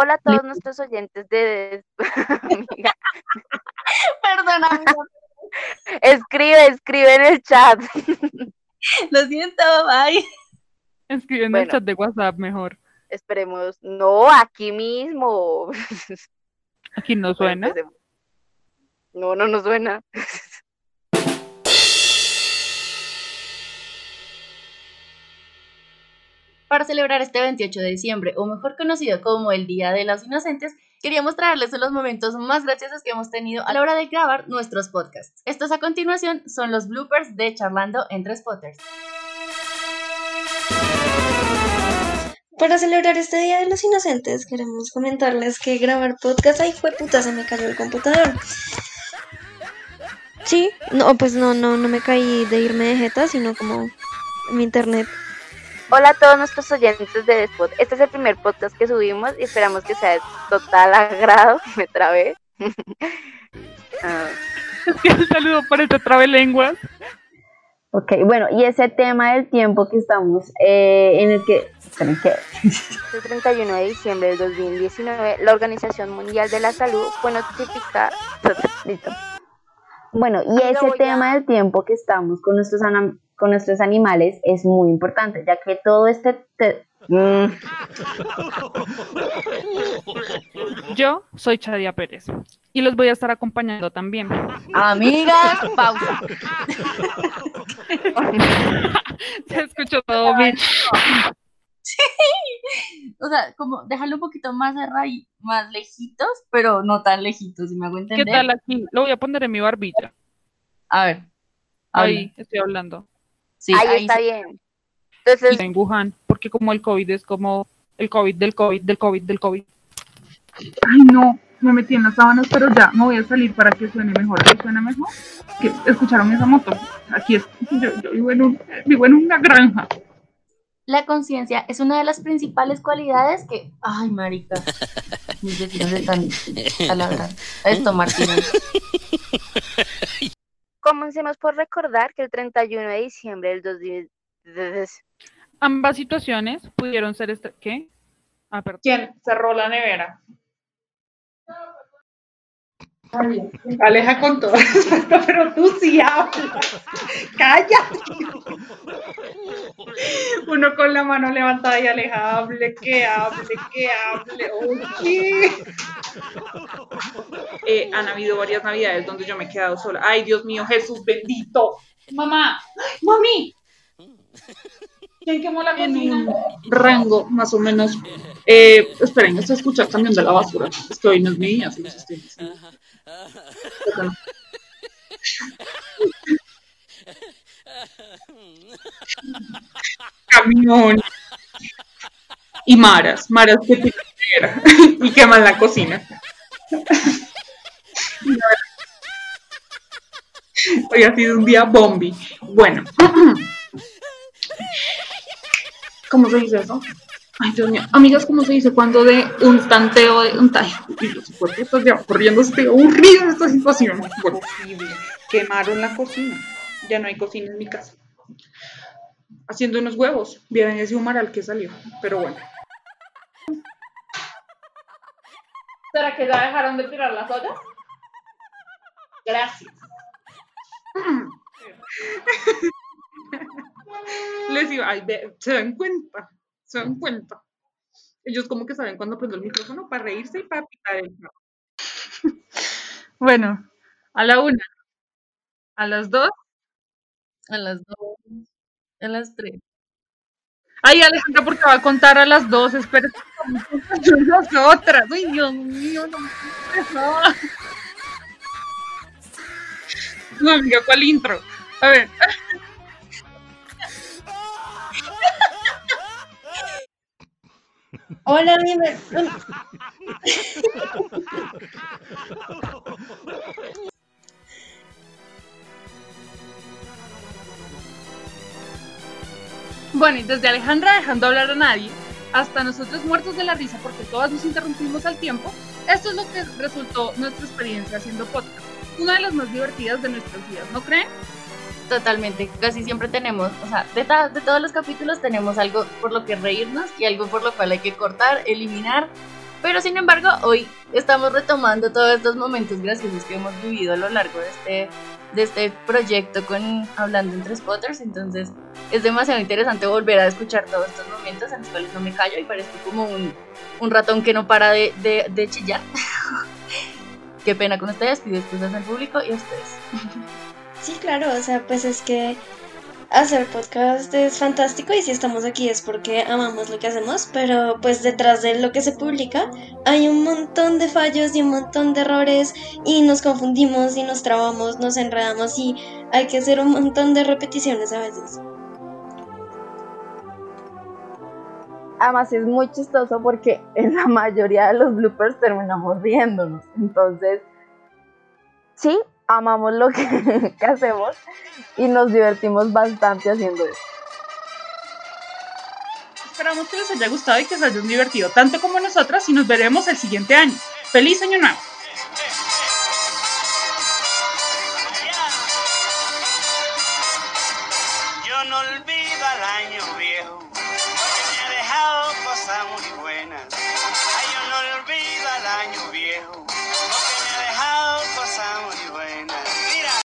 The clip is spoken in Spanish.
Hola a todos nuestros oyentes de... Perdóname. escribe, escribe en el chat. Lo siento, bye. Escribe en el chat de WhatsApp mejor. Esperemos. No, aquí mismo. Aquí no suena. No, no nos suena. Para celebrar este 28 de diciembre, o mejor conocido como el Día de los Inocentes, queríamos traerles los momentos más graciosos que hemos tenido a la hora de grabar nuestros podcasts. Estos a continuación son los bloopers de Charlando entre Spotters. Para celebrar este Día de los Inocentes, queremos comentarles que grabar podcast, ahí fue puta, se me cayó el computador. Sí, no, pues no, no, no me caí de irme de jeta, sino como mi internet Hola a todos nuestros oyentes de Despot. Este es el primer podcast que subimos y esperamos que sea de total agrado. Me trabé. ah. Un saludo para este trabe lenguas. Ok, bueno, y ese tema del tiempo que estamos eh, en el que... ¿qué? El 31 de diciembre del 2019, la Organización Mundial de la Salud fue notificada... Listo. Bueno, y ese tema del tiempo que estamos con nuestros con nuestros animales es muy importante, ya que todo este... Mm. Yo soy Chadia Pérez y los voy a estar acompañando también. Amigas, pausa. Se escuchó todo bien. Sí. O sea, como dejarlo un poquito más ahí, más lejitos, pero no tan lejitos, si me hago entender. ¿Qué tal aquí? Lo voy a poner en mi barbilla. A ver. Ahí estoy hablando ahí, está bien. Entonces, en Wuhan, porque como el COVID es como el COVID del COVID del COVID del COVID. Ay, no, me metí en las sábanas, pero ya me voy a salir para que suene mejor. ¿Ahí suena mejor? ¿Que ¿Escucharon esa moto? Aquí es, yo, vivo, en vivo en una granja. La conciencia es una de las principales cualidades que. Ay, marica. Mis vecinos están a Esto, Martínez. Comencemos por recordar que el 31 de diciembre del 2000... Ambas situaciones pudieron ser... ¿Qué? Ah, ¿Quién cerró la nevera? Aleja con todo pero tú sí hablas. Cállate. Uno con la mano levantada y aleja, hable, que hable, que hable. Oye. Eh, han habido varias navidades donde yo me he quedado sola. Ay, Dios mío, Jesús bendito. Mamá, mami. ¿Quién quemó la cocina? rango, más o menos. Eh, esperen, esto escucha el camión de la basura. Es que hoy no es mi día, Camión. Y maras, maras que y queman la cocina. Hoy ha sido un día bombi. Bueno. ¿Cómo se dice eso? Ay, Dios mío. Amigas, ¿cómo se dice cuando de un tanteo de un tallo? Y los estás ya corriendo, estoy aburrido de esta situación. Bueno, quemaron la cocina. Ya no hay cocina en mi casa. Haciendo unos huevos. Vieron ese humaral que salió. Pero bueno. ¿Será que ya dejaron de tirar las ollas? Gracias. Les digo, ay, se dan cuenta, se dan cuenta. Ellos como que saben cuando prendo el micrófono para reírse y para pitar el Bueno, a la una, a las dos, a las dos, a las tres. Ay, Alejandra, porque va a contar a las dos, espera nosotras. Ay, Dios mío, no me No, amiga, ¿cuál intro? A ver. Hola, dime. Bueno, y desde Alejandra dejando hablar a nadie, hasta nosotros muertos de la risa porque todas nos interrumpimos al tiempo, esto es lo que resultó nuestra experiencia haciendo podcast. Una de las más divertidas de nuestros días, ¿no creen? Totalmente, casi siempre tenemos, o sea, de, todos los capítulos tenemos algo por lo que reírnos y algo por lo cual hay que cortar, eliminar Pero sin embargo, hoy estamos retomando todos estos momentos graciosos que hemos vivido a lo largo de este, de este proyecto con Hablando entre Spotters. Entonces es demasiado interesante volver a escuchar todos estos momentos en los cuales no me callo y parezco como un, un ratón que no para de, de, de chillar. Qué pena con ustedes, pido excusas al público y a ustedes. Sí, claro, o sea, pues es que hacer podcast es fantástico y si estamos aquí es porque amamos lo que hacemos, pero pues detrás de lo que se publica hay un montón de fallos y un montón de errores y nos confundimos y nos trabamos, nos enredamos y hay que hacer un montón de repeticiones a veces. Además es muy chistoso porque en la mayoría de los bloopers terminamos riéndonos. Entonces, sí, amamos lo que, que hacemos y nos divertimos bastante haciendo eso. Esperamos que les haya gustado y que se hayan divertido tanto como nosotras y nos veremos el siguiente año. ¡Feliz año nuevo! Yo no olvido al año viejo, porque me ha dejado cosas muy buenas. Ay, yo no olvido al año viejo,